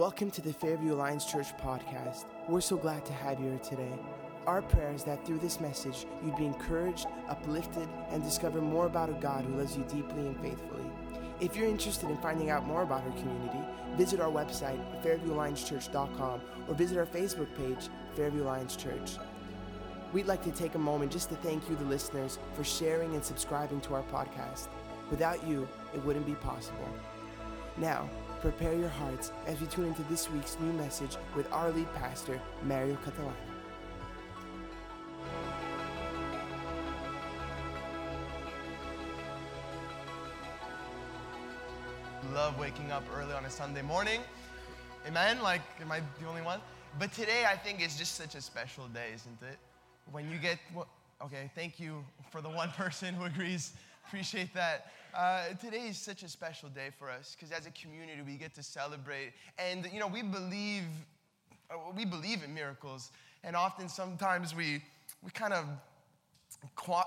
Welcome to the Fairview Alliance Church podcast. We're so glad to have you here today. Our prayer is that through this message, you'd be encouraged, uplifted, and discover more about a God who loves you deeply and faithfully. If you're interested in finding out more about our community, visit our website, fairviewalliancechurch.com, or visit our Facebook page, Fairview Alliance Church. We'd like to take a moment just to thank you, the listeners, for sharing and subscribing to our podcast. Without you, it wouldn't be possible. Now, prepare your hearts as we tune into this week's new message with our lead pastor, Mario Catalano. love waking up early on a Sunday morning. Amen? Like, am I the only one? But today I think is just such a special day, isn't it? When you get, okay, thank you for the one person who agrees. Appreciate that. Uh, today is such a special day for us because as a community we get to celebrate, and you know we believe, uh, we believe in miracles, and often sometimes we we kind of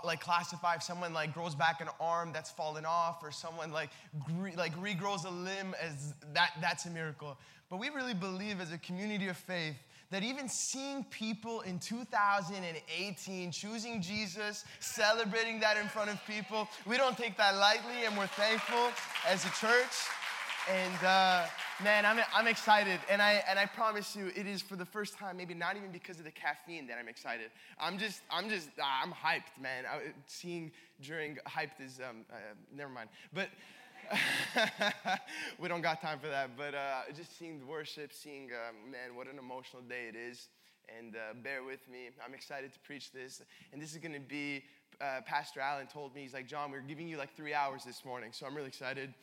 like classify if someone like grows back an arm that's fallen off or someone like like regrows a limb as that that's a miracle. But we really believe as a community of faith that even seeing people in 2018 choosing Jesus, celebrating that in front of people, we don't take that lightly and we're thankful as a church. And uh, man, I'm, I'm excited. And I, and I promise you, it is for the first time, maybe not even because of the caffeine that I'm excited. I'm just, I'm just, I'm hyped, man. I, seeing during hyped is, um, uh, never mind. But we don't got time for that. But uh, just seeing the worship, seeing, um, man, what an emotional day it is. And uh, bear with me. I'm excited to preach this. And this is going to be, uh, Pastor Allen told me, he's like, John, we're giving you like three hours this morning. So I'm really excited.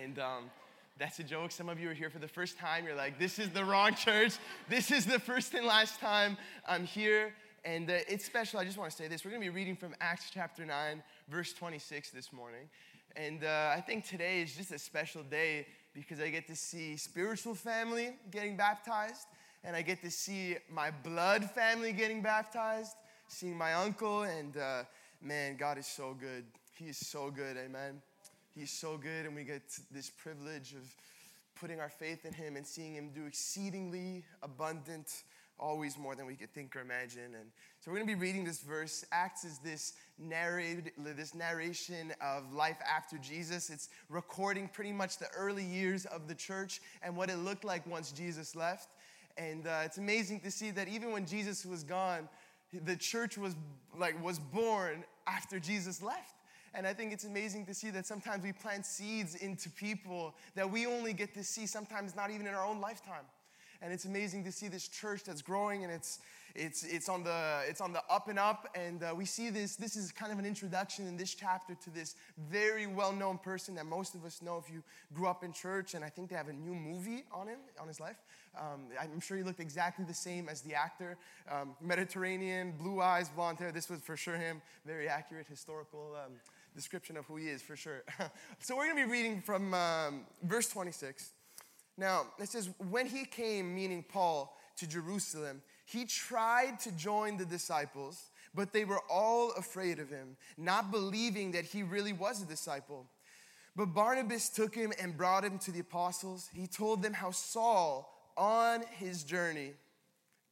And um, that's a joke. Some of you are here for the first time. You're like, this is the wrong church. This is the first and last time I'm here. And uh, it's special. I just want to say this. We're going to be reading from Acts chapter 9, verse 26 this morning. And uh, I think today is just a special day because I get to see spiritual family getting baptized, and I get to see my blood family getting baptized, seeing my uncle, and uh, man, God is so good. He is so good, amen. He's so good, and we get this privilege of putting our faith in Him and seeing Him do exceedingly abundant, always more than we could think or imagine. And so we're going to be reading this verse. Acts is this narrated, this narration of life after Jesus. It's recording pretty much the early years of the church and what it looked like once Jesus left. And uh, it's amazing to see that even when Jesus was gone, the church was like was born after Jesus left. And I think it's amazing to see that sometimes we plant seeds into people that we only get to see sometimes not even in our own lifetime. And it's amazing to see this church that's growing and it's it's, it's, on the, it's on the up and up, and uh, we see this. This is kind of an introduction in this chapter to this very well known person that most of us know if you grew up in church, and I think they have a new movie on him, on his life. Um, I'm sure he looked exactly the same as the actor. Um, Mediterranean, blue eyes, blonde hair. This was for sure him. Very accurate historical um, description of who he is, for sure. so we're going to be reading from um, verse 26. Now, it says, When he came, meaning Paul, to Jerusalem, he tried to join the disciples, but they were all afraid of him, not believing that he really was a disciple. But Barnabas took him and brought him to the apostles. He told them how Saul, on his journey,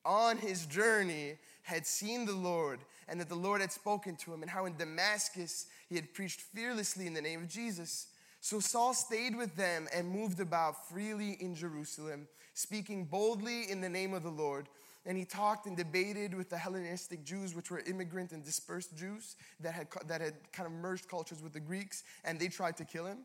on his journey, had seen the Lord and that the Lord had spoken to him, and how in Damascus he had preached fearlessly in the name of Jesus. So Saul stayed with them and moved about freely in Jerusalem, speaking boldly in the name of the Lord and he talked and debated with the Hellenistic Jews, which were immigrant and dispersed Jews that had, that had kind of merged cultures with the Greeks, and they tried to kill him.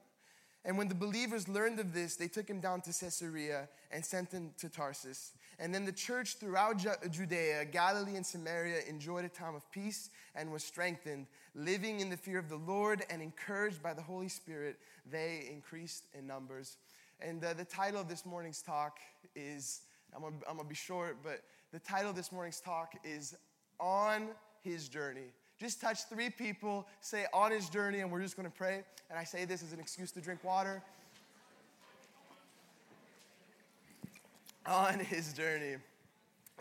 And when the believers learned of this, they took him down to Caesarea and sent him to Tarsus. And then the church throughout Judea, Galilee, and Samaria enjoyed a time of peace and was strengthened, living in the fear of the Lord and encouraged by the Holy Spirit. They increased in numbers. And uh, the title of this morning's talk is I'm gonna, I'm gonna be short, but the title of this morning's talk is On His Journey. Just touch three people, say on his journey, and we're just gonna pray. And I say this as an excuse to drink water. On his journey.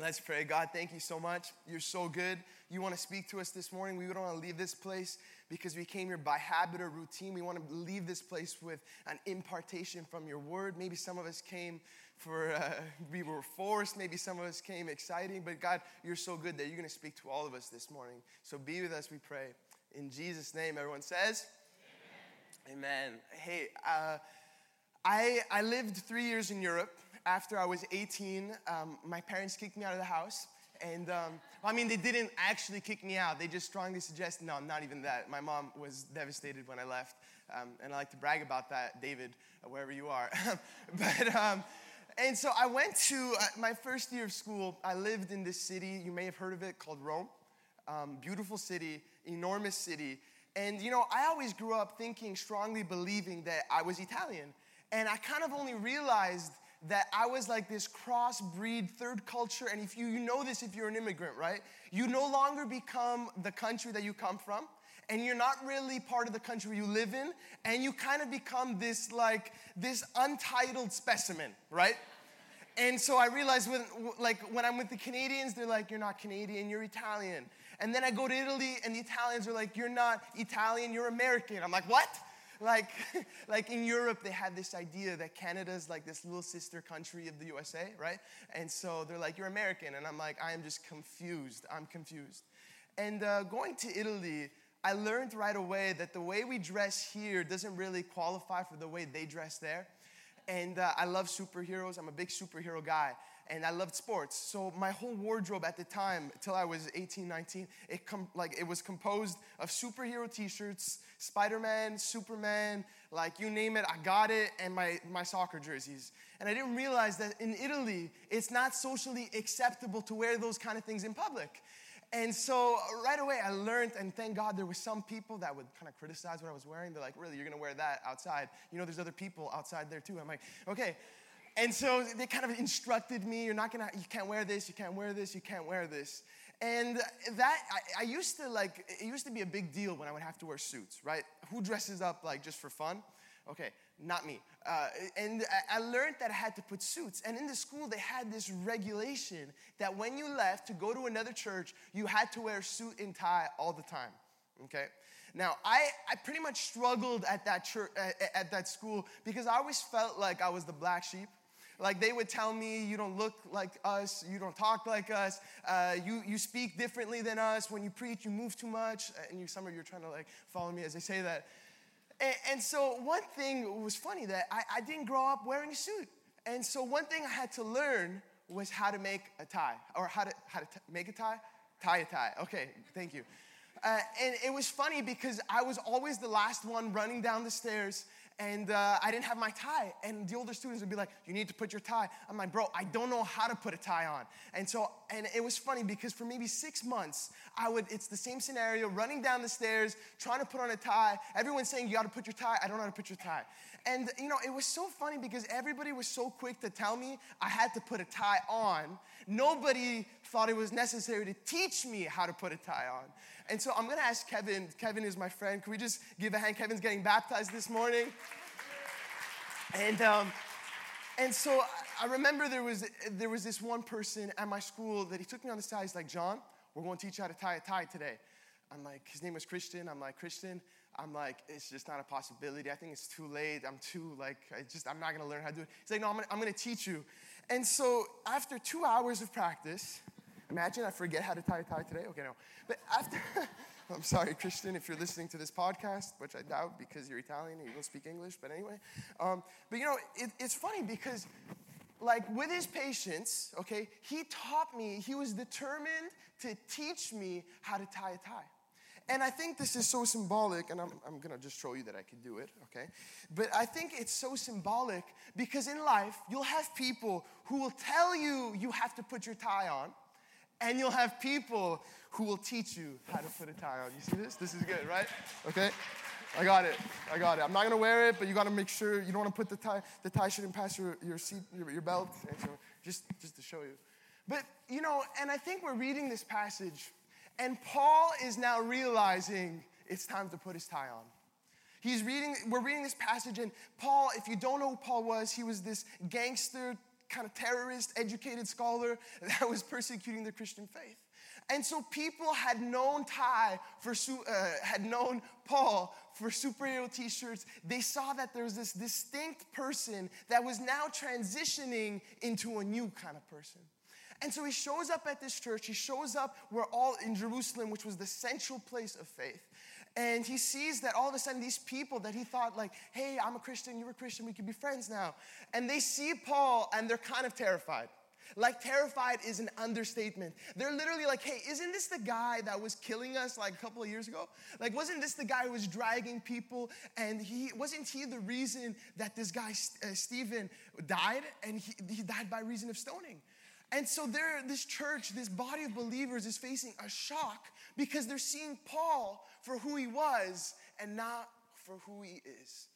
Let's pray. God, thank you so much. You're so good. You want to speak to us this morning. We don't want to leave this place because we came here by habit or routine. We want to leave this place with an impartation from your word. Maybe some of us came for, uh, we were forced. Maybe some of us came exciting. But God, you're so good that you're going to speak to all of us this morning. So be with us, we pray. In Jesus' name, everyone says, Amen. Amen. Hey, uh, I, I lived three years in Europe. After I was 18, um, my parents kicked me out of the house. And um, I mean, they didn't actually kick me out. They just strongly suggested, no, not even that. My mom was devastated when I left. Um, and I like to brag about that, David, wherever you are. but, um, and so I went to uh, my first year of school. I lived in this city, you may have heard of it, called Rome. Um, beautiful city, enormous city. And you know, I always grew up thinking, strongly believing that I was Italian. And I kind of only realized that I was like this cross-breed third culture. And if you, you know this if you're an immigrant, right? You no longer become the country that you come from. And you're not really part of the country you live in, and you kind of become this like this untitled specimen, right? And so I realized when, like, when I'm with the Canadians, they're like, you're not Canadian, you're Italian. And then I go to Italy, and the Italians are like, you're not Italian, you're American. I'm like, what? Like, like in Europe, they had this idea that Canada's like this little sister country of the USA, right? And so they're like, you're American. And I'm like, I am just confused. I'm confused. And uh, going to Italy, I learned right away that the way we dress here doesn't really qualify for the way they dress there. And uh, I love superheroes. I'm a big superhero guy and I loved sports. So my whole wardrobe at the time, till I was 18, 19, it com- like it was composed of superhero T-shirts, Spider-Man, Superman, like you name it, I got it, and my my soccer jerseys. And I didn't realize that in Italy, it's not socially acceptable to wear those kind of things in public. And so right away I learned, and thank God there were some people that would kind of criticize what I was wearing. They're like, really, you're gonna wear that outside? You know, there's other people outside there too. I'm like, okay. And so they kind of instructed me, you're not gonna, you can't wear this, you can't wear this, you can't wear this. And that, I, I, used to like, it used to be a big deal when I would have to wear suits, right? Who dresses up like just for fun? Okay, not me. Uh, and I learned that I had to put suits. And in the school, they had this regulation that when you left to go to another church, you had to wear suit and tie all the time, okay? Now, I, I pretty much struggled at that, church, at that school because I always felt like I was the black sheep. Like they would tell me, you don't look like us, you don't talk like us, uh, you, you speak differently than us. When you preach, you move too much. And you, some of you are trying to like follow me as I say that. And, and so one thing was funny that I, I didn't grow up wearing a suit. And so one thing I had to learn was how to make a tie, or how to, how to t- make a tie? Tie a tie. Okay, thank you. Uh, and it was funny because I was always the last one running down the stairs and uh, I didn't have my tie. And the older students would be like, You need to put your tie. I'm like, Bro, I don't know how to put a tie on. And so, and it was funny because for maybe six months, I would, it's the same scenario, running down the stairs, trying to put on a tie. Everyone's saying, You gotta put your tie. I don't know how to put your tie. And, you know, it was so funny because everybody was so quick to tell me I had to put a tie on. Nobody thought it was necessary to teach me how to put a tie on. And so I'm gonna ask Kevin. Kevin is my friend. Can we just give a hand? Kevin's getting baptized this morning. And, um, and so I remember there was, there was this one person at my school that he took me on the side. He's like, John, we're going to teach you how to tie a tie today. I'm like, his name was Christian. I'm like, Christian, I'm like, it's just not a possibility. I think it's too late. I'm too, like, I just, I'm not gonna learn how to do it. He's like, no, I'm gonna, I'm gonna teach you. And so after two hours of practice, Imagine I forget how to tie a tie today. Okay, no. But after, I'm sorry, Christian, if you're listening to this podcast, which I doubt because you're Italian and you don't speak English, but anyway. Um, but you know, it, it's funny because, like, with his patience, okay, he taught me, he was determined to teach me how to tie a tie. And I think this is so symbolic, and I'm, I'm gonna just show you that I can do it, okay? But I think it's so symbolic because in life, you'll have people who will tell you you have to put your tie on, and you'll have people who will teach you how to put a tie on. You see this? This is good, right? Okay? I got it. I got it. I'm not gonna wear it, but you gotta make sure you don't wanna put the tie, the tie shouldn't pass your, your seat, your, your belt. And so just, just to show you. But, you know, and I think we're reading this passage, and Paul is now realizing it's time to put his tie on. He's reading, we're reading this passage, and Paul, if you don't know who Paul was, he was this gangster kind of terrorist, educated scholar that was persecuting the Christian faith. And so people had known Ty for uh, had known Paul for superhero t-shirts. They saw that there was this distinct person that was now transitioning into a new kind of person. And so he shows up at this church. He shows up where all in Jerusalem, which was the central place of faith. And he sees that all of a sudden these people that he thought like, hey, I'm a Christian, you're a Christian, we could be friends now. And they see Paul and they're kind of terrified. Like, terrified is an understatement. They're literally like, hey, isn't this the guy that was killing us like a couple of years ago? Like, wasn't this the guy who was dragging people? And he wasn't he the reason that this guy, uh, Stephen, died? And he, he died by reason of stoning. And so there, this church, this body of believers is facing a shock because they're seeing Paul for who he was and not for who he is.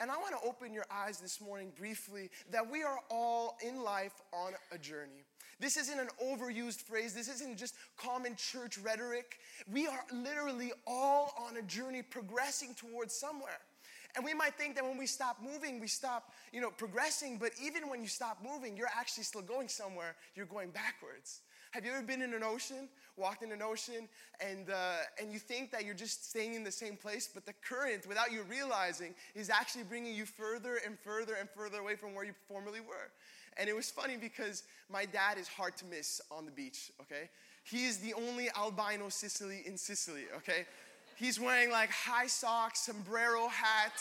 And I want to open your eyes this morning briefly that we are all in life on a journey. This isn't an overused phrase. This isn't just common church rhetoric. We are literally all on a journey progressing towards somewhere. And we might think that when we stop moving, we stop, you know, progressing, but even when you stop moving, you're actually still going somewhere. You're going backwards. Have you ever been in an ocean, walked in an ocean, and, uh, and you think that you're just staying in the same place, but the current, without you realizing, is actually bringing you further and further and further away from where you formerly were? And it was funny because my dad is hard to miss on the beach, okay? He is the only albino Sicily in Sicily, okay? He's wearing like high socks, sombrero hat,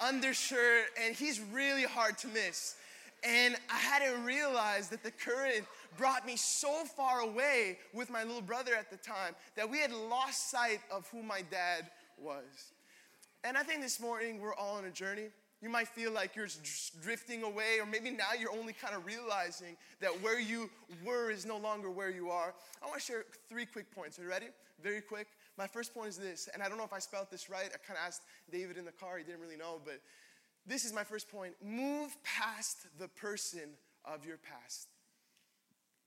undershirt, and he's really hard to miss. And I hadn't realized that the current brought me so far away with my little brother at the time that we had lost sight of who my dad was. And I think this morning we're all on a journey. You might feel like you're drifting away, or maybe now you're only kind of realizing that where you were is no longer where you are. I want to share three quick points. Are you ready? Very quick. My first point is this, and I don't know if I spelled this right. I kind of asked David in the car, he didn't really know, but this is my first point. Move past the person of your past.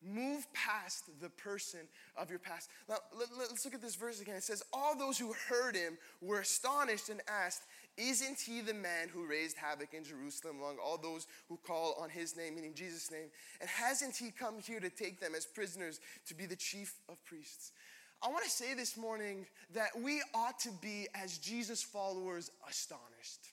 Move past the person of your past. Now, let, us look at this verse again. It says, All those who heard him were astonished and asked, Isn't he the man who raised havoc in Jerusalem among all those who call on his name, meaning Jesus' name? And hasn't he come here to take them as prisoners to be the chief of priests? I want to say this morning that we ought to be, as Jesus followers, astonished.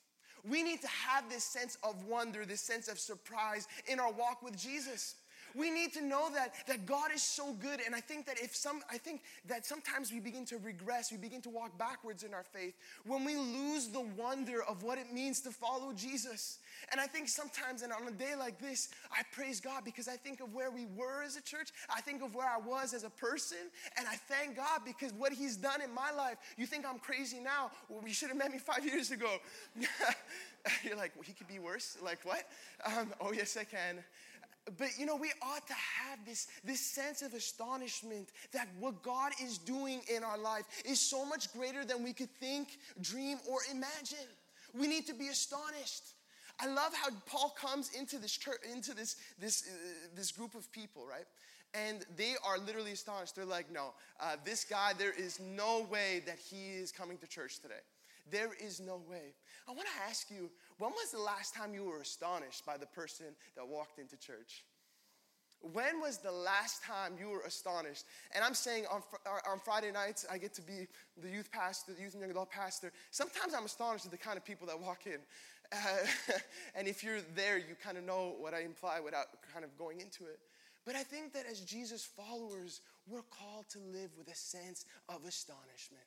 We need to have this sense of wonder, this sense of surprise in our walk with Jesus. We need to know that, that God is so good. And I think that if some, I think that sometimes we begin to regress, we begin to walk backwards in our faith when we lose the wonder of what it means to follow Jesus. And I think sometimes, and on a day like this, I praise God because I think of where we were as a church. I think of where I was as a person. And I thank God because what He's done in my life, you think I'm crazy now. Well, you should have met me five years ago. You're like, well, He could be worse? Like, what? Um, oh, yes, I can. But you know, we ought to have this, this sense of astonishment that what God is doing in our life is so much greater than we could think, dream, or imagine. We need to be astonished. I love how Paul comes into this church, into this this uh, this group of people, right? And they are literally astonished. They're like, "No, uh, this guy. There is no way that he is coming to church today. There is no way." I want to ask you, when was the last time you were astonished by the person that walked into church? When was the last time you were astonished? And I'm saying on, on Friday nights, I get to be the youth pastor, the youth and young adult pastor. Sometimes I'm astonished at the kind of people that walk in. Uh, and if you're there, you kind of know what I imply without kind of going into it. But I think that as Jesus followers, we're called to live with a sense of astonishment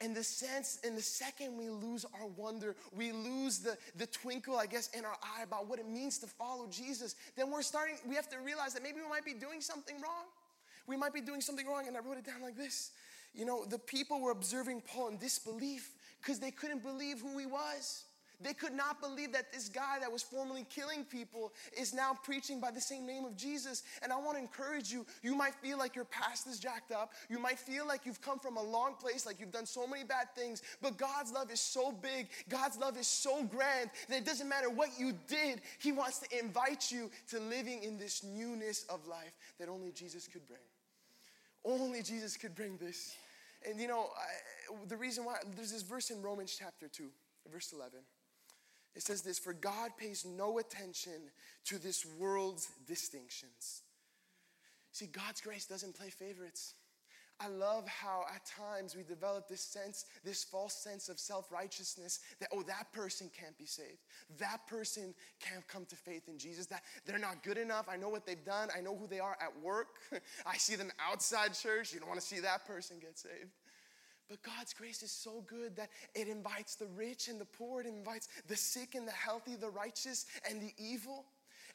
in the sense, in the second we lose our wonder, we lose the, the twinkle, I guess, in our eye about what it means to follow Jesus, then we're starting, we have to realize that maybe we might be doing something wrong. We might be doing something wrong. And I wrote it down like this. You know, the people were observing Paul in disbelief because they couldn't believe who he was. They could not believe that this guy that was formerly killing people is now preaching by the same name of Jesus. And I want to encourage you. You might feel like your past is jacked up. You might feel like you've come from a long place, like you've done so many bad things. But God's love is so big, God's love is so grand that it doesn't matter what you did. He wants to invite you to living in this newness of life that only Jesus could bring. Only Jesus could bring this. And you know, I, the reason why, there's this verse in Romans chapter 2, verse 11. It says this For God pays no attention to this world's distinctions. See, God's grace doesn't play favorites. I love how at times we develop this sense, this false sense of self righteousness that, oh, that person can't be saved. That person can't come to faith in Jesus. That they're not good enough. I know what they've done. I know who they are at work. I see them outside church. You don't want to see that person get saved. But God's grace is so good that it invites the rich and the poor, it invites the sick and the healthy, the righteous and the evil.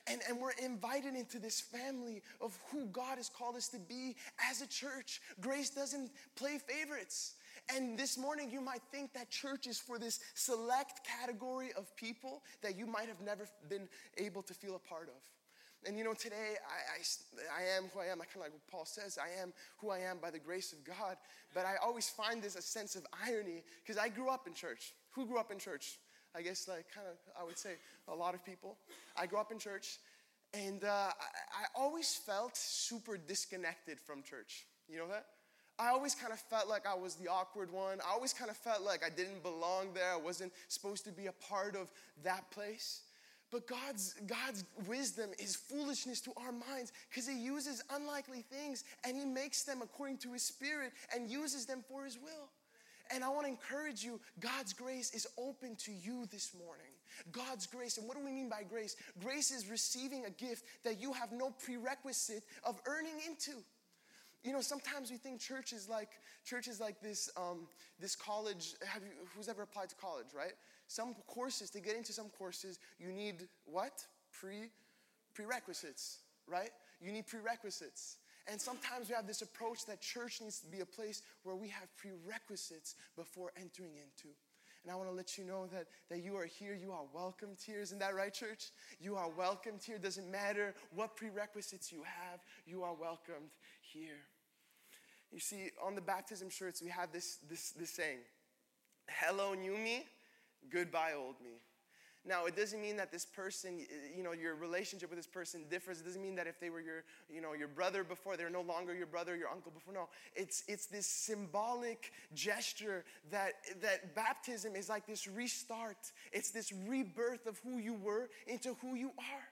And, and we're invited into this family of who God has called us to be as a church. Grace doesn't play favorites. And this morning, you might think that church is for this select category of people that you might have never been able to feel a part of. And you know, today I, I, I am who I am. I kind of like what Paul says, I am who I am by the grace of God. But I always find this a sense of irony because I grew up in church. Who grew up in church? I guess, like, kind of, I would say a lot of people. I grew up in church, and uh, I, I always felt super disconnected from church. You know that? I always kind of felt like I was the awkward one. I always kind of felt like I didn't belong there. I wasn't supposed to be a part of that place. But God's, God's wisdom is foolishness to our minds because He uses unlikely things and He makes them according to His Spirit and uses them for His will. And I want to encourage you God's grace is open to you this morning. God's grace. And what do we mean by grace? Grace is receiving a gift that you have no prerequisite of earning into. You know, sometimes we think church is like church is like this um, this college. Have you, who's ever applied to college, right? Some courses to get into some courses, you need what pre prerequisites, right? You need prerequisites. And sometimes we have this approach that church needs to be a place where we have prerequisites before entering into. And I want to let you know that, that you are here. You are welcomed here. Isn't that right, church? You are welcomed here. Doesn't matter what prerequisites you have, you are welcomed here. You see, on the baptism shirts, we have this, this, this saying Hello, new me. Goodbye, old me. Now, it doesn't mean that this person, you know, your relationship with this person differs. It doesn't mean that if they were your, you know, your brother before, they're no longer your brother, your uncle before. No, it's it's this symbolic gesture that that baptism is like this restart. It's this rebirth of who you were into who you are.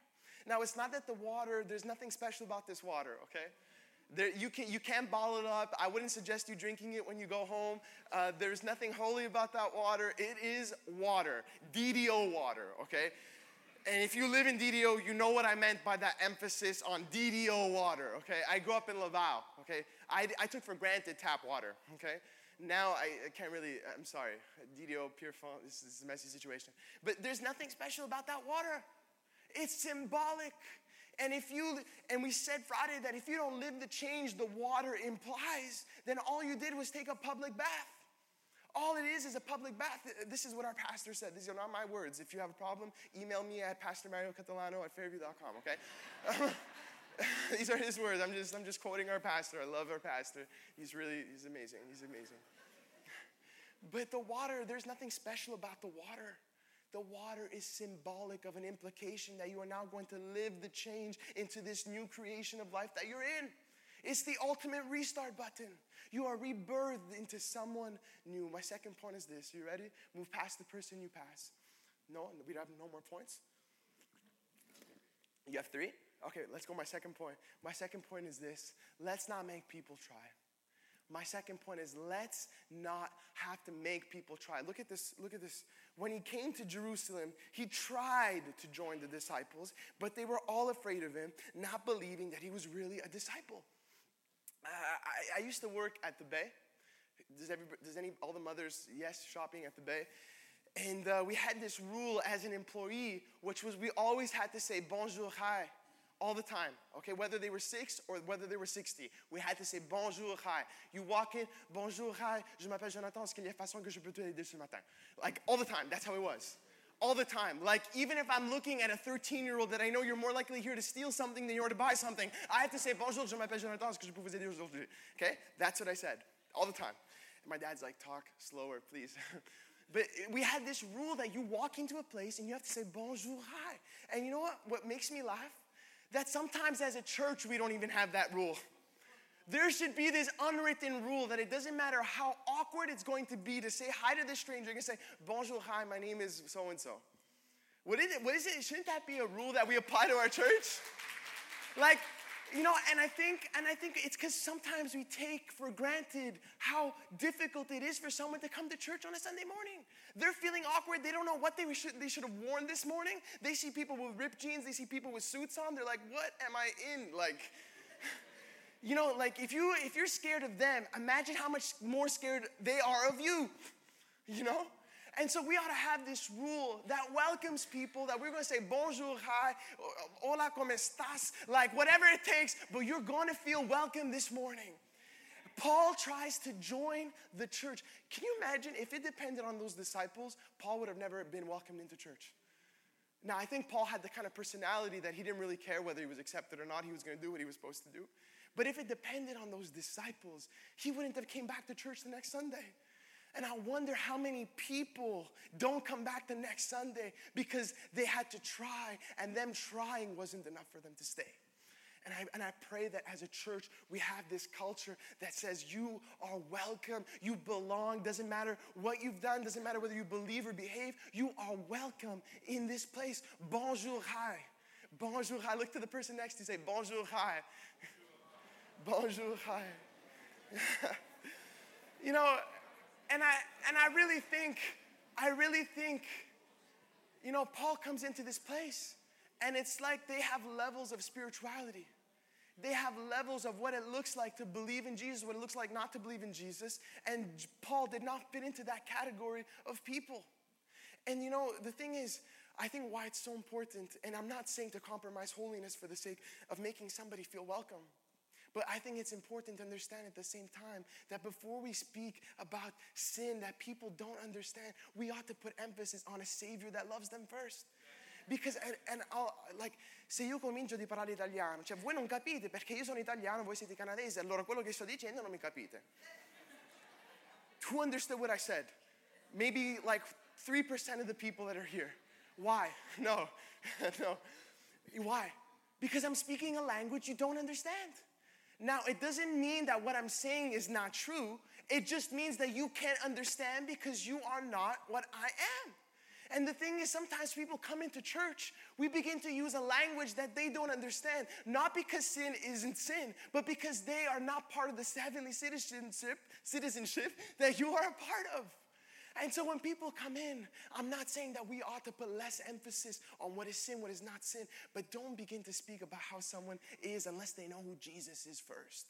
Now, it's not that the water. There's nothing special about this water. Okay. There, you, can, you can't bottle it up. I wouldn't suggest you drinking it when you go home. Uh, there's nothing holy about that water. It is water, DDO water, okay? And if you live in DDO, you know what I meant by that emphasis on DDO water, okay? I grew up in Laval, okay? I, I took for granted tap water, okay? Now I, I can't really, I'm sorry, DDO, Pierrefonds, this is a messy situation. But there's nothing special about that water. It's symbolic. And if you and we said Friday that if you don't live the change the water implies, then all you did was take a public bath. All it is is a public bath. This is what our pastor said. These are not my words. If you have a problem, email me at pastormariocatalano at fairview.com, okay? These are his words. I'm just, I'm just quoting our pastor. I love our pastor. He's really, he's amazing. He's amazing. But the water, there's nothing special about the water. The water is symbolic of an implication that you are now going to live the change into this new creation of life that you're in. It's the ultimate restart button. You are rebirthed into someone new. My second point is this. You ready? Move past the person you pass. No, we have no more points. You have three? Okay, let's go. My second point. My second point is this let's not make people try. My second point is let's not have to make people try. Look at this, look at this. When he came to Jerusalem, he tried to join the disciples, but they were all afraid of him, not believing that he was really a disciple. Uh, I, I, used to work at the Bay. Does, every, does any, all the mothers, yes, shopping at the Bay? And uh, we had this rule as an employee, which was we always had to say bonjour, hi all the time, okay? Whether they were six or whether they were 60, we had to say bonjour, hi. You walk in, bonjour, hi, je m'appelle Jonathan, est-ce qu'il y a façon que je peux t'aider ce matin? Like all the time, that's how it was. All the time. Like, even if I'm looking at a 13 year old that I know you're more likely here to steal something than you are to buy something, I have to say, Bonjour, je m'appelle Jonathan, est-ce que je peux vous aider aujourd'hui? Okay? That's what I said. All the time. And my dad's like, Talk slower, please. But we had this rule that you walk into a place and you have to say bonjour, hi. And you know what? What makes me laugh that sometimes as a church we don't even have that rule. There should be this unwritten rule that it doesn't matter how awkward it's going to be to say hi to the stranger and say, Bonjour, hi, my name is so and so. What is it? What is it? Shouldn't that be a rule that we apply to our church? Like, you know, and I think, and I think it's because sometimes we take for granted how difficult it is for someone to come to church on a Sunday morning. They're feeling awkward. They don't know what they should they should have worn this morning. They see people with ripped jeans. They see people with suits on. They're like, "What am I in?" Like, you know, like if you if you're scared of them, imagine how much more scared they are of you. You know. And so we ought to have this rule that welcomes people, that we're going to say bonjour, hi, hola, como estás, like whatever it takes, but you're going to feel welcome this morning. Paul tries to join the church. Can you imagine if it depended on those disciples, Paul would have never been welcomed into church? Now, I think Paul had the kind of personality that he didn't really care whether he was accepted or not. He was going to do what he was supposed to do. But if it depended on those disciples, he wouldn't have came back to church the next Sunday. And I wonder how many people don't come back the next Sunday because they had to try and them trying wasn't enough for them to stay. And I, and I pray that as a church, we have this culture that says you are welcome, you belong, doesn't matter what you've done, doesn't matter whether you believe or behave, you are welcome in this place. Bonjour, hi. Bonjour, hi. Look to the person next to you, say bonjour, hi. bonjour, hi. you know, and I, and I really think, I really think, you know, Paul comes into this place and it's like they have levels of spirituality. They have levels of what it looks like to believe in Jesus, what it looks like not to believe in Jesus. And Paul did not fit into that category of people. And you know, the thing is, I think why it's so important, and I'm not saying to compromise holiness for the sake of making somebody feel welcome. But I think it's important to understand at the same time that before we speak about sin that people don't understand, we ought to put emphasis on a Savior that loves them first. Because, and, and like, se io comincio di parlare italiano, cioè voi non capite perché io sono italiano, voi siete canadesi, allora quello che sto dicendo non mi capite. Who understood what I said? Maybe like 3% of the people that are here. Why? No, no. Why? Because I'm speaking a language you don't understand. Now, it doesn't mean that what I'm saying is not true. It just means that you can't understand because you are not what I am. And the thing is, sometimes people come into church, we begin to use a language that they don't understand, not because sin isn't sin, but because they are not part of the heavenly citizenship, citizenship that you are a part of. And so when people come in, I'm not saying that we ought to put less emphasis on what is sin, what is not sin, but don't begin to speak about how someone is unless they know who Jesus is first.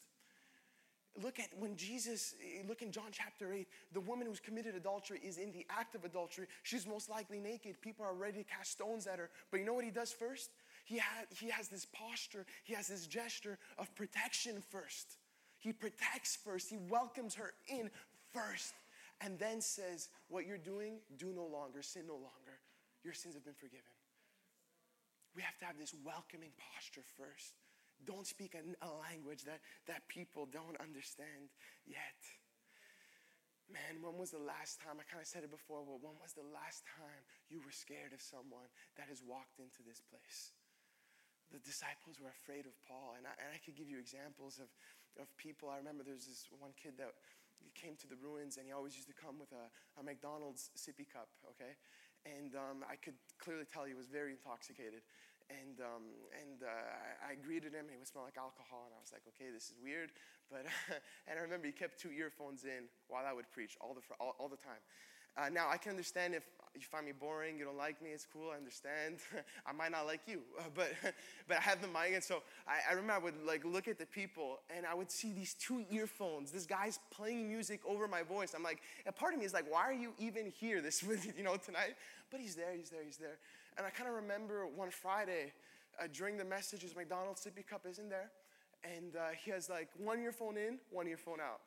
Look at when Jesus, eh, look in John chapter 8, the woman who's committed adultery is in the act of adultery. She's most likely naked. People are ready to cast stones at her. But you know what he does first? He, ha- he has this posture, he has this gesture of protection first. He protects first, he welcomes her in first and then says, What you're doing, do no longer, sin no longer. Your sins have been forgiven. We have to have this welcoming posture first. Don't speak a, language that, that people don't understand yet. Man, when was the last time, I kind of said it before, but when was the last time you were scared of someone that has walked into this place? The disciples were afraid of Paul, and I, and I could give you examples of, of people. I remember there's this one kid that came to the ruins and he always used to come with a, a McDonald's sippy cup, okay? And um, I could clearly tell he was very intoxicated. And, um, and uh, I, greeted him, he would smell like alcohol, and I was like, okay, this is weird. But, and I remember he kept two earphones in while I would preach all the, all, all the time. Uh, now, I can understand if you find me boring, you don't like me, it's cool, I understand. I might not like you, but, but I have the mic, and so I, I, remember I would like look at the people, and I would see these two earphones. This guy's playing music over my voice. I'm like, a part of me is like, why are you even here this, you know, tonight? But he's there, he's there, he's there. And I kind of remember one Friday uh, during the message, his McDonald's sippy cup isn't there, and uh, he has like one earphone in, one earphone out.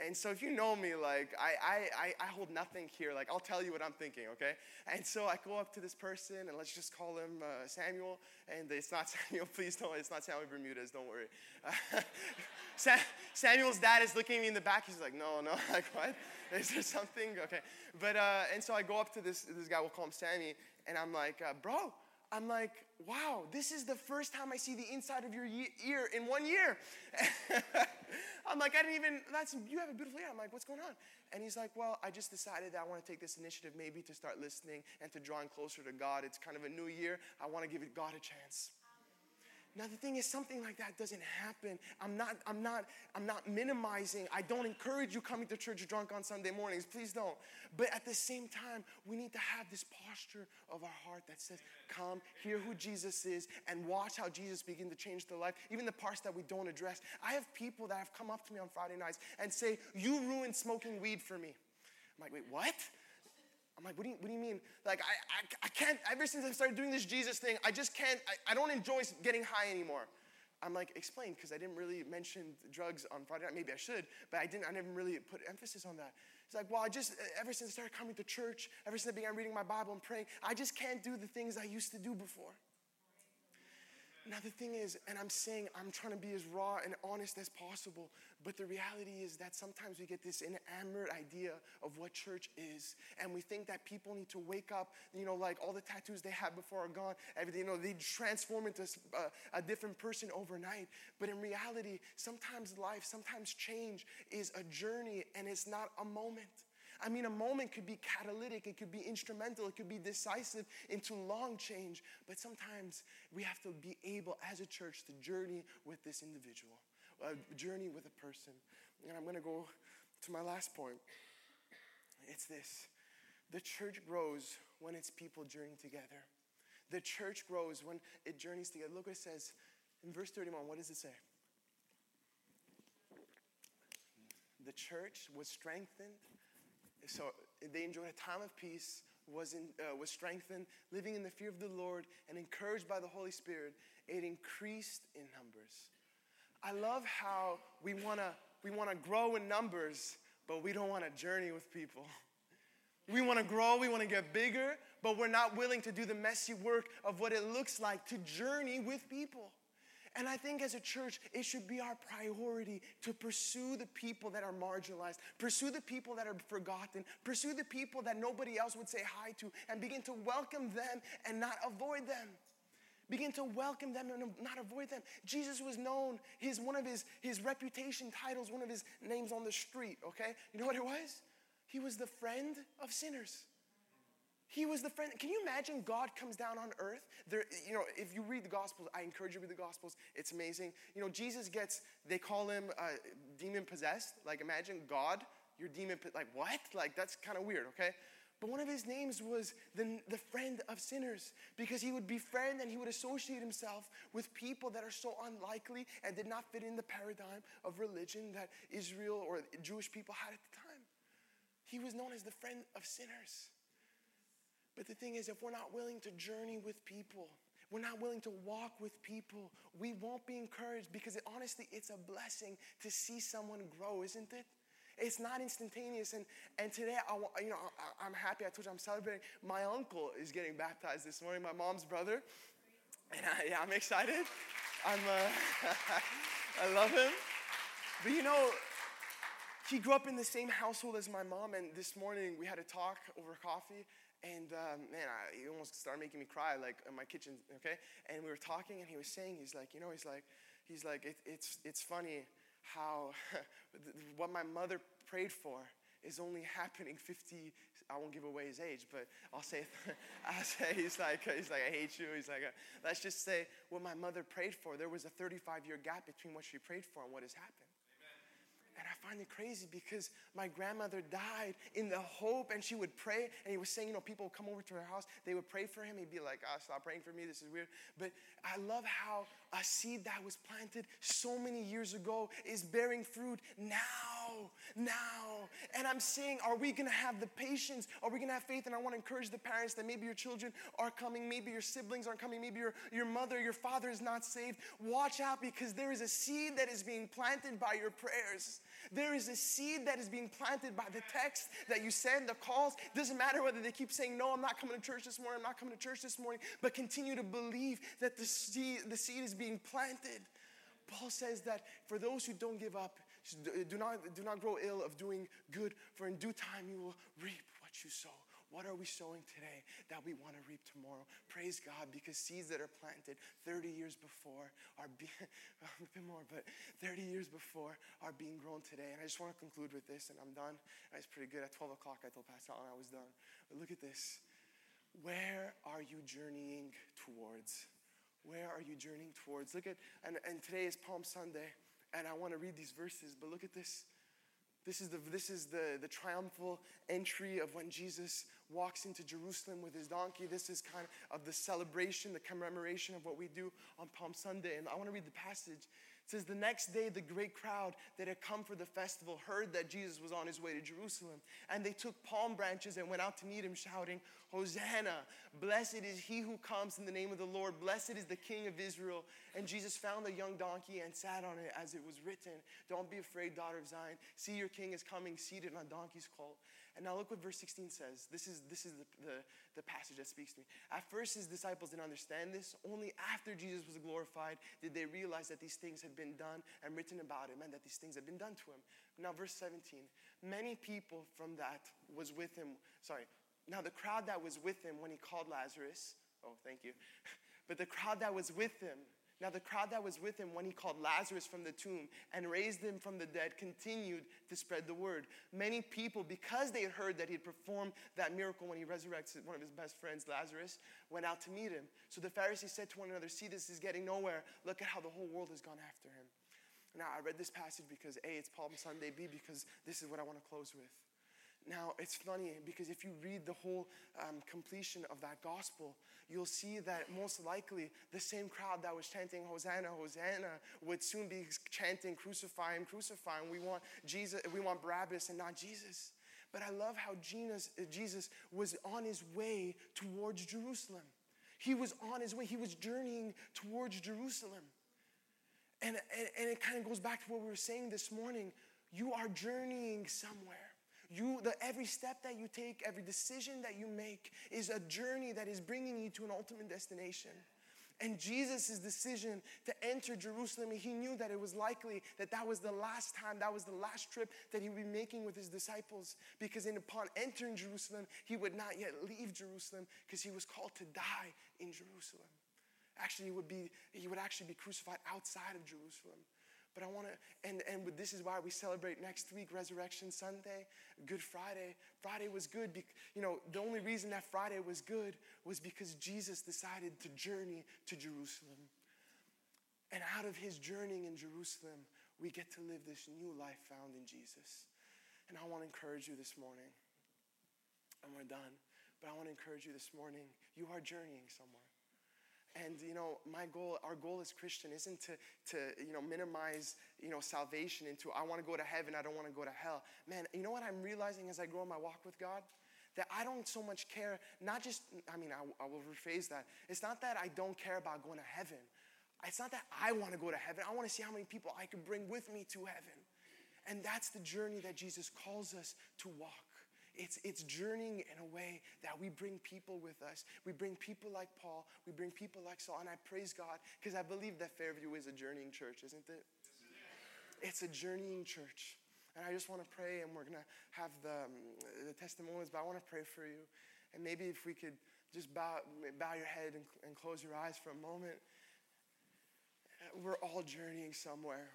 And so if you know me, like I, I, I hold nothing here. Like I'll tell you what I'm thinking, okay? And so I go up to this person and let's just call him uh, Samuel. And it's not Samuel, please don't. It's not Samuel Bermudez. Don't worry. Uh, Samuel's dad is looking at me in the back. He's like, no, no. Like what? Is there something? Okay. But uh, and so I go up to this this guy. We'll call him Sammy. And I'm like, uh, bro. I'm like, wow, this is the first time I see the inside of your ear in one year. I'm like, I didn't even, that's, you have a beautiful ear. I'm like, what's going on? And he's like, well, I just decided that I want to take this initiative maybe to start listening and to drawing closer to God. It's kind of a new year. I want to give God a chance. Now the thing is, something like that doesn't happen. I'm not, I'm not, I'm not minimizing. I don't encourage you coming to church drunk on Sunday mornings. Please don't. But at the same time, we need to have this posture of our heart that says, "Come, hear who Jesus is, and watch how Jesus begin to change their life." Even the parts that we don't address. I have people that have come up to me on Friday nights and say, "You ruined smoking weed for me." I'm like, "Wait, what?" I'm like, what do you, what do you mean? Like, I, I, I can't, ever since I started doing this Jesus thing, I just can't, I, I don't enjoy getting high anymore. I'm like, explain, because I didn't really mention drugs on Friday night. Maybe I should, but I didn't, I never really put emphasis on that. It's like, well, I just, ever since I started coming to church, ever since I began reading my Bible and praying, I just can't do the things I used to do before. Now, the thing is, and I'm saying I'm trying to be as raw and honest as possible, but the reality is that sometimes we get this enamored idea of what church is, and we think that people need to wake up, you know, like all the tattoos they had before are gone, everything, you know, they transform into a, uh, a different person overnight. But in reality, sometimes life, sometimes change is a journey and it's not a moment. I mean, a moment could be catalytic, it could be instrumental, it could be decisive into long change. But sometimes we have to be able, as a church, to journey with this individual, a journey with a person. And I'm going to go to my last point. It's this the church grows when its people journey together. The church grows when it journeys together. Look what it says in verse 31. What does it say? The church was strengthened so they enjoyed a time of peace, was, in, uh, was strengthened, living in the fear of the Lord, and encouraged by the Holy Spirit. It increased in numbers. I love how we want to we want to grow in numbers, but we don't want to journey with people. We want to grow, we want to get bigger, but we're not willing to do the messy work of what it looks like to journey with people. And I think as a church, it should be our priority to pursue the people that are marginalized, pursue the people that are forgotten, pursue the people that nobody else would say hi to, and begin to welcome them and not avoid them. Begin to welcome them and not avoid them. Jesus was known, his one of his, his reputation titles, one of his names on the street, okay? You know what it was? He was the friend of sinners. He was the friend. Can you imagine God comes down on earth? There, you know, if you read the Gospels, I encourage you to read the Gospels. It's amazing. You know, Jesus gets, they call him uh, demon possessed. Like, imagine God, you're demon, like, what? Like, that's kind of weird, okay? But one of his names was the, the friend of sinners because he would befriend and he would associate himself with people that are so unlikely and did not fit in the paradigm of religion that Israel or Jewish people had at the time. He was known as the friend of sinners. But the thing is, if we're not willing to journey with people, we're not willing to walk with people, we won't be encouraged because it, honestly, it's a blessing to see someone grow, isn't it? It's not instantaneous. And, and today, I, you know, I, I'm happy. I told you I'm celebrating. My uncle is getting baptized this morning, my mom's brother. And I, yeah, I'm excited. I'm, uh, I love him. But you know, he grew up in the same household as my mom. And this morning, we had a talk over coffee. And um, man, I, he almost started making me cry, like in my kitchen, okay? And we were talking, and he was saying, he's like, you know, he's like, he's like, it, it's, it's funny how what my mother prayed for is only happening 50 i won't give away his age but i'll say i'll say he's like he's like i hate you he's like let's just say what my mother prayed for there was a 35 year gap between what she prayed for and what has happened and I find it crazy because my grandmother died in the hope, and she would pray. And he was saying, you know, people would come over to her house, they would pray for him. He'd be like, oh, stop praying for me. This is weird. But I love how a seed that was planted so many years ago is bearing fruit now, now. And I'm saying, are we gonna have the patience? Are we gonna have faith? And I wanna encourage the parents that maybe your children are coming, maybe your siblings aren't coming, maybe your, your mother, your father is not saved. Watch out because there is a seed that is being planted by your prayers. There is a seed that is being planted by the text that you send, the calls. Doesn't matter whether they keep saying, No, I'm not coming to church this morning, I'm not coming to church this morning, but continue to believe that the seed, the seed is being planted. Paul says that for those who don't give up, do not, do not grow ill of doing good, for in due time you will reap what you sow. What are we sowing today that we want to reap tomorrow? Praise God because seeds that are planted 30 years before are being, a bit more, but 30 years before are being grown today. And I just want to conclude with this, and I'm done. It's pretty good. At 12 o'clock, I told Pastor Allen I was done. But look at this. Where are you journeying towards? Where are you journeying towards? Look at, and, and today is Palm Sunday, and I want to read these verses, but look at this. This is, the, this is the, the triumphal entry of when Jesus walks into Jerusalem with his donkey. This is kind of the celebration, the commemoration of what we do on Palm Sunday. And I want to read the passage. Says, The next day, the great crowd that had come for the festival heard that Jesus was on his way to Jerusalem. And they took palm branches and went out to meet him, shouting, Hosanna! Blessed is he who comes in the name of the Lord. Blessed is the King of Israel. And Jesus found a young donkey and sat on it as it was written Don't be afraid, daughter of Zion. See, your king is coming seated on a donkey's colt. And now look what verse 16 says. This is, this is the, the, the, passage that speaks to me. At first, his disciples didn't understand this. Only after Jesus was glorified did they realize that these things had been done and written about him and that these things had been done to him. Now, verse 17. Many people from that was with him. Sorry. Now, the crowd that was with him when he called Lazarus, oh, thank you. But the crowd that was with him now, the crowd that was with him when he called Lazarus from the tomb and raised him from the dead continued to spread the word. Many people, because they had heard that he had performed that miracle when he resurrected one of his best friends, Lazarus, went out to meet him. So the Pharisees said to one another, See, this is getting nowhere. Look at how the whole world has gone after him. Now, I read this passage because A, it's Palm Sunday, B, because this is what I want to close with. Now, it's funny because if you read the whole um, completion of that gospel, you'll see that most likely the same crowd that was chanting Hosanna, Hosanna would soon be chanting Crucify him, crucify him. We want Jesus, we want Barabbas and not Jesus. But I love how Jesus, Jesus was on his way towards Jerusalem. He was on his way, he was journeying towards Jerusalem. And, and, and it kind of goes back to what we were saying this morning. You are journeying somewhere. You, the, every step that you take, every decision that you make is a journey that is bringing you to an ultimate destination. And Jesus' decision to enter Jerusalem, he knew that it was likely that that was the last time, that was the last trip that he would be making with his disciples. Because in, upon entering Jerusalem, he would not yet leave Jerusalem because he was called to die in Jerusalem. Actually, he would, be, he would actually be crucified outside of Jerusalem. But I want to, and, and this is why we celebrate next week Resurrection Sunday, Good Friday. Friday was good. Be, you know, the only reason that Friday was good was because Jesus decided to journey to Jerusalem. And out of his journeying in Jerusalem, we get to live this new life found in Jesus. And I want to encourage you this morning, and we're done, but I want to encourage you this morning you are journeying somewhere. And you know, my goal, our goal as Christian isn't to, to you know, minimize you know, salvation into I want to go to heaven, I don't want to go to hell. Man, you know what I'm realizing as I grow in my walk with God? That I don't so much care, not just, I mean, I, I will rephrase that. It's not that I don't care about going to heaven. It's not that I want to go to heaven. I want to see how many people I can bring with me to heaven. And that's the journey that Jesus calls us to walk. It's, it's journeying in a way that we bring people with us. We bring people like Paul. We bring people like Saul. And I praise God because I believe that Fairview is a journeying church, isn't it? It's a journeying church. And I just want to pray, and we're going to have the, um, the testimonies, but I want to pray for you. And maybe if we could just bow, bow your head and, and close your eyes for a moment. We're all journeying somewhere.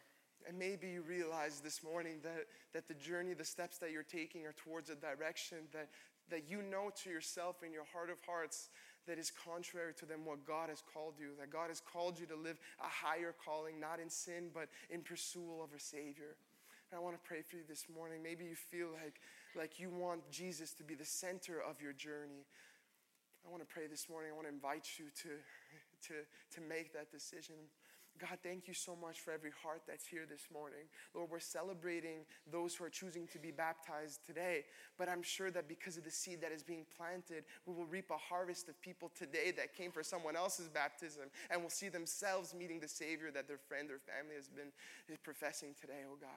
And maybe you realize this morning that, that the journey, the steps that you're taking are towards a direction that, that you know to yourself in your heart of hearts that is contrary to them what God has called you. That God has called you to live a higher calling, not in sin, but in pursuit of a Savior. And I want to pray for you this morning. Maybe you feel like, like you want Jesus to be the center of your journey. I want to pray this morning. I want to invite you to, to, to make that decision. God, thank you so much for every heart that's here this morning. Lord, we're celebrating those who are choosing to be baptized today, but I'm sure that because of the seed that is being planted, we will reap a harvest of people today that came for someone else's baptism and will see themselves meeting the Savior that their friend or family has been professing today, oh God.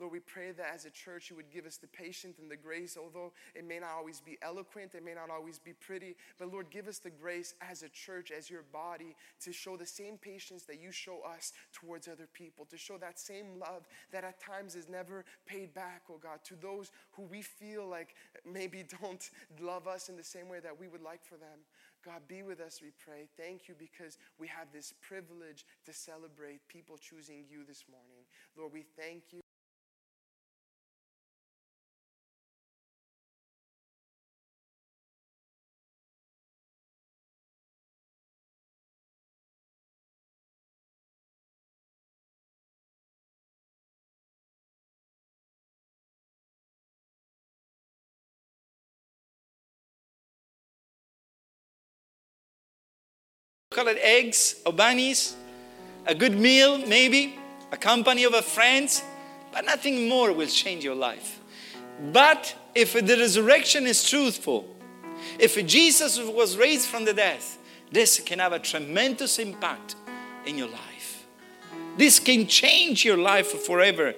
Lord, we pray that as a church you would give us the patience and the grace, although it may not always be eloquent, it may not always be pretty, but Lord, give us the grace as a church, as your body, to show the same patience that you show us towards other people, to show that same love that at times is never paid back, oh God, to those who we feel like maybe don't love us in the same way that we would like for them. God, be with us, we pray. Thank you because we have this privilege to celebrate people choosing you this morning. Lord, we thank you. Eggs or bunnies, a good meal, maybe, a company of a friend, but nothing more will change your life. But if the resurrection is truthful, if Jesus was raised from the dead, this can have a tremendous impact in your life. This can change your life forever.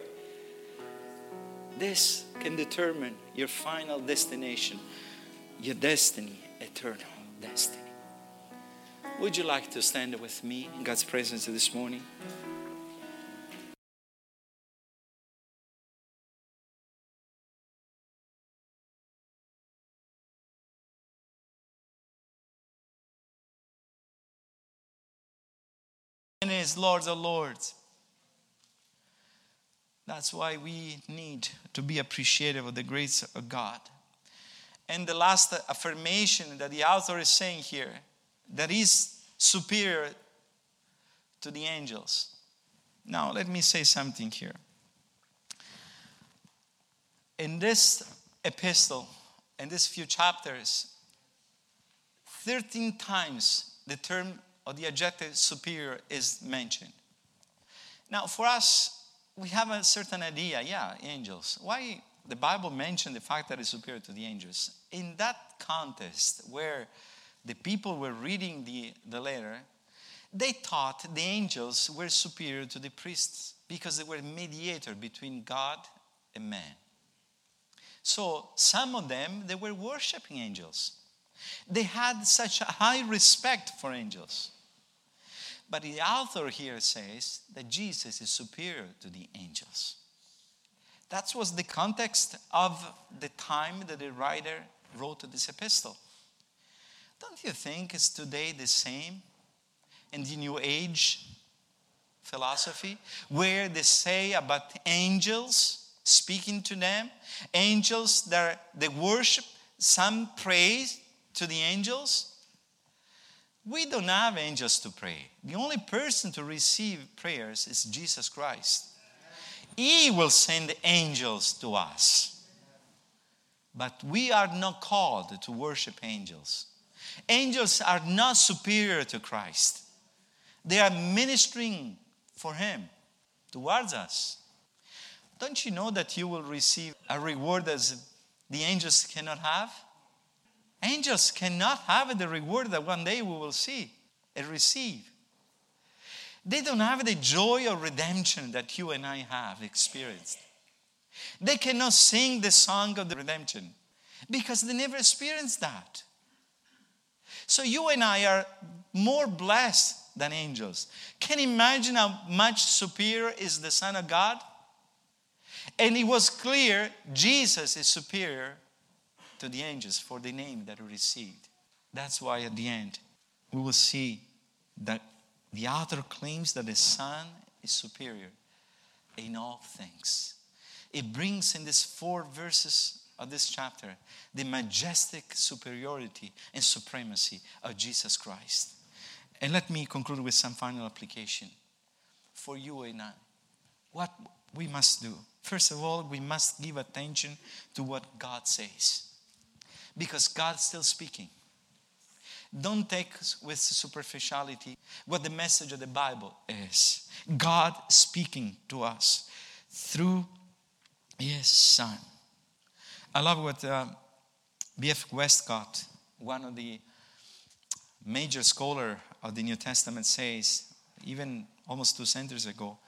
This can determine your final destination, your destiny, eternal destiny. Would you like to stand with me in God's presence this morning? is Lords of Lords. That's why we need to be appreciative of the grace of God. And the last affirmation that the author is saying here that is superior to the angels. Now, let me say something here. In this epistle, in these few chapters, 13 times the term or the adjective superior is mentioned. Now, for us, we have a certain idea, yeah, angels. Why the Bible mentioned the fact that it's superior to the angels? In that context, where the people were reading the, the letter, they thought the angels were superior to the priests because they were mediator between God and man. So some of them they were worshiping angels. They had such a high respect for angels. But the author here says that Jesus is superior to the angels. That was the context of the time that the writer wrote this epistle. Don't you think it's today the same in the New Age philosophy, where they say about angels speaking to them, angels that they worship, some praise to the angels. We don't have angels to pray. The only person to receive prayers is Jesus Christ. He will send angels to us. But we are not called to worship angels. Angels are not superior to Christ, they are ministering for Him towards us. Don't you know that you will receive a reward as the angels cannot have? Angels cannot have the reward that one day we will see and receive. They don't have the joy of redemption that you and I have experienced. They cannot sing the song of the redemption because they never experienced that. So you and I are more blessed than angels. Can you imagine how much superior is the Son of God? And it was clear Jesus is superior to the angels for the name that he received. That's why at the end we will see that the author claims that the Son is superior in all things. It brings in these four verses of this chapter the majestic superiority and supremacy of Jesus Christ. And let me conclude with some final application for you and I. What we must do. First of all, we must give attention to what God says because God's still speaking. Don't take with superficiality what the message of the Bible is. God speaking to us through His Son. I love what uh, B.F. Westcott, one of the major scholar of the New Testament, says, even almost two centuries ago.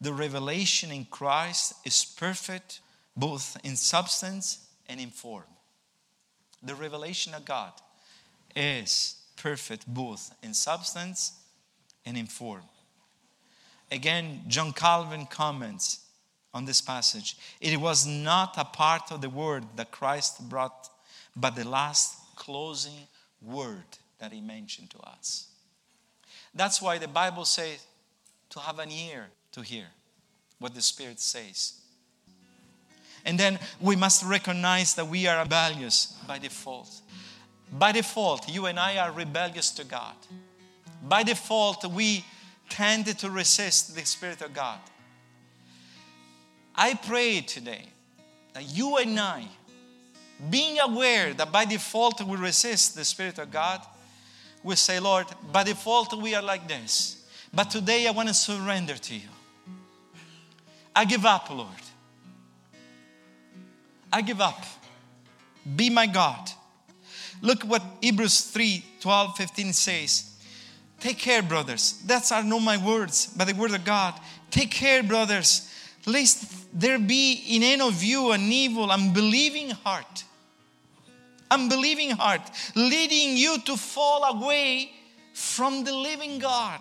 The revelation in Christ is perfect both in substance and in form. The revelation of God is perfect both in substance and in form. Again, John Calvin comments on this passage it was not a part of the word that Christ brought, but the last closing word that he mentioned to us. That's why the Bible says to have an ear to hear what the Spirit says. And then we must recognize that we are rebellious by default. By default, you and I are rebellious to God. By default, we tend to resist the Spirit of God. I pray today that you and I, being aware that by default we resist the Spirit of God, we say, Lord, by default we are like this. But today I want to surrender to you. I give up, Lord. I give up. Be my God. Look what Hebrews 3 12, 15 says. Take care, brothers. That's are not my words, but the word of God. Take care, brothers, lest there be in any of you an evil, unbelieving heart. Unbelieving heart, leading you to fall away from the living God.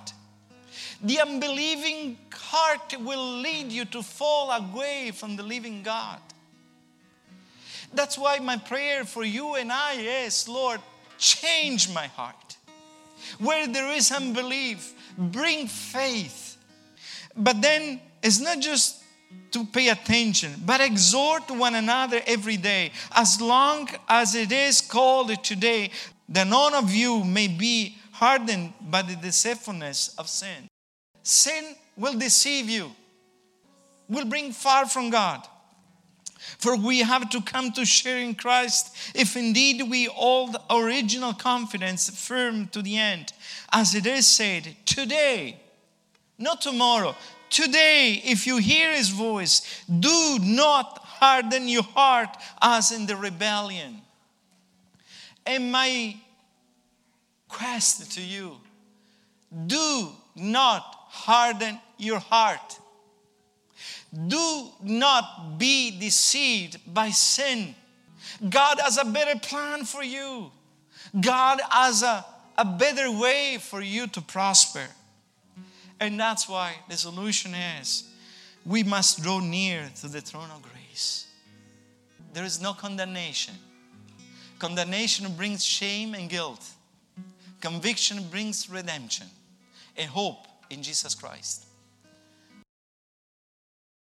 The unbelieving heart will lead you to fall away from the living God. That's why my prayer for you and I is Lord, change my heart. Where there is unbelief, bring faith. But then it's not just to pay attention, but exhort one another every day, as long as it is called today, that none of you may be hardened by the deceitfulness of sin. Sin will deceive you, will bring far from God. For we have to come to share in Christ if indeed we hold original confidence firm to the end. As it is said, today, not tomorrow, today, if you hear his voice, do not harden your heart as in the rebellion. And my quest to you do not harden your heart do not be deceived by sin. God has a better plan for you. God has a, a better way for you to prosper. And that's why the solution is we must draw near to the throne of grace. There is no condemnation. Condemnation brings shame and guilt. Conviction brings redemption and hope in Jesus Christ.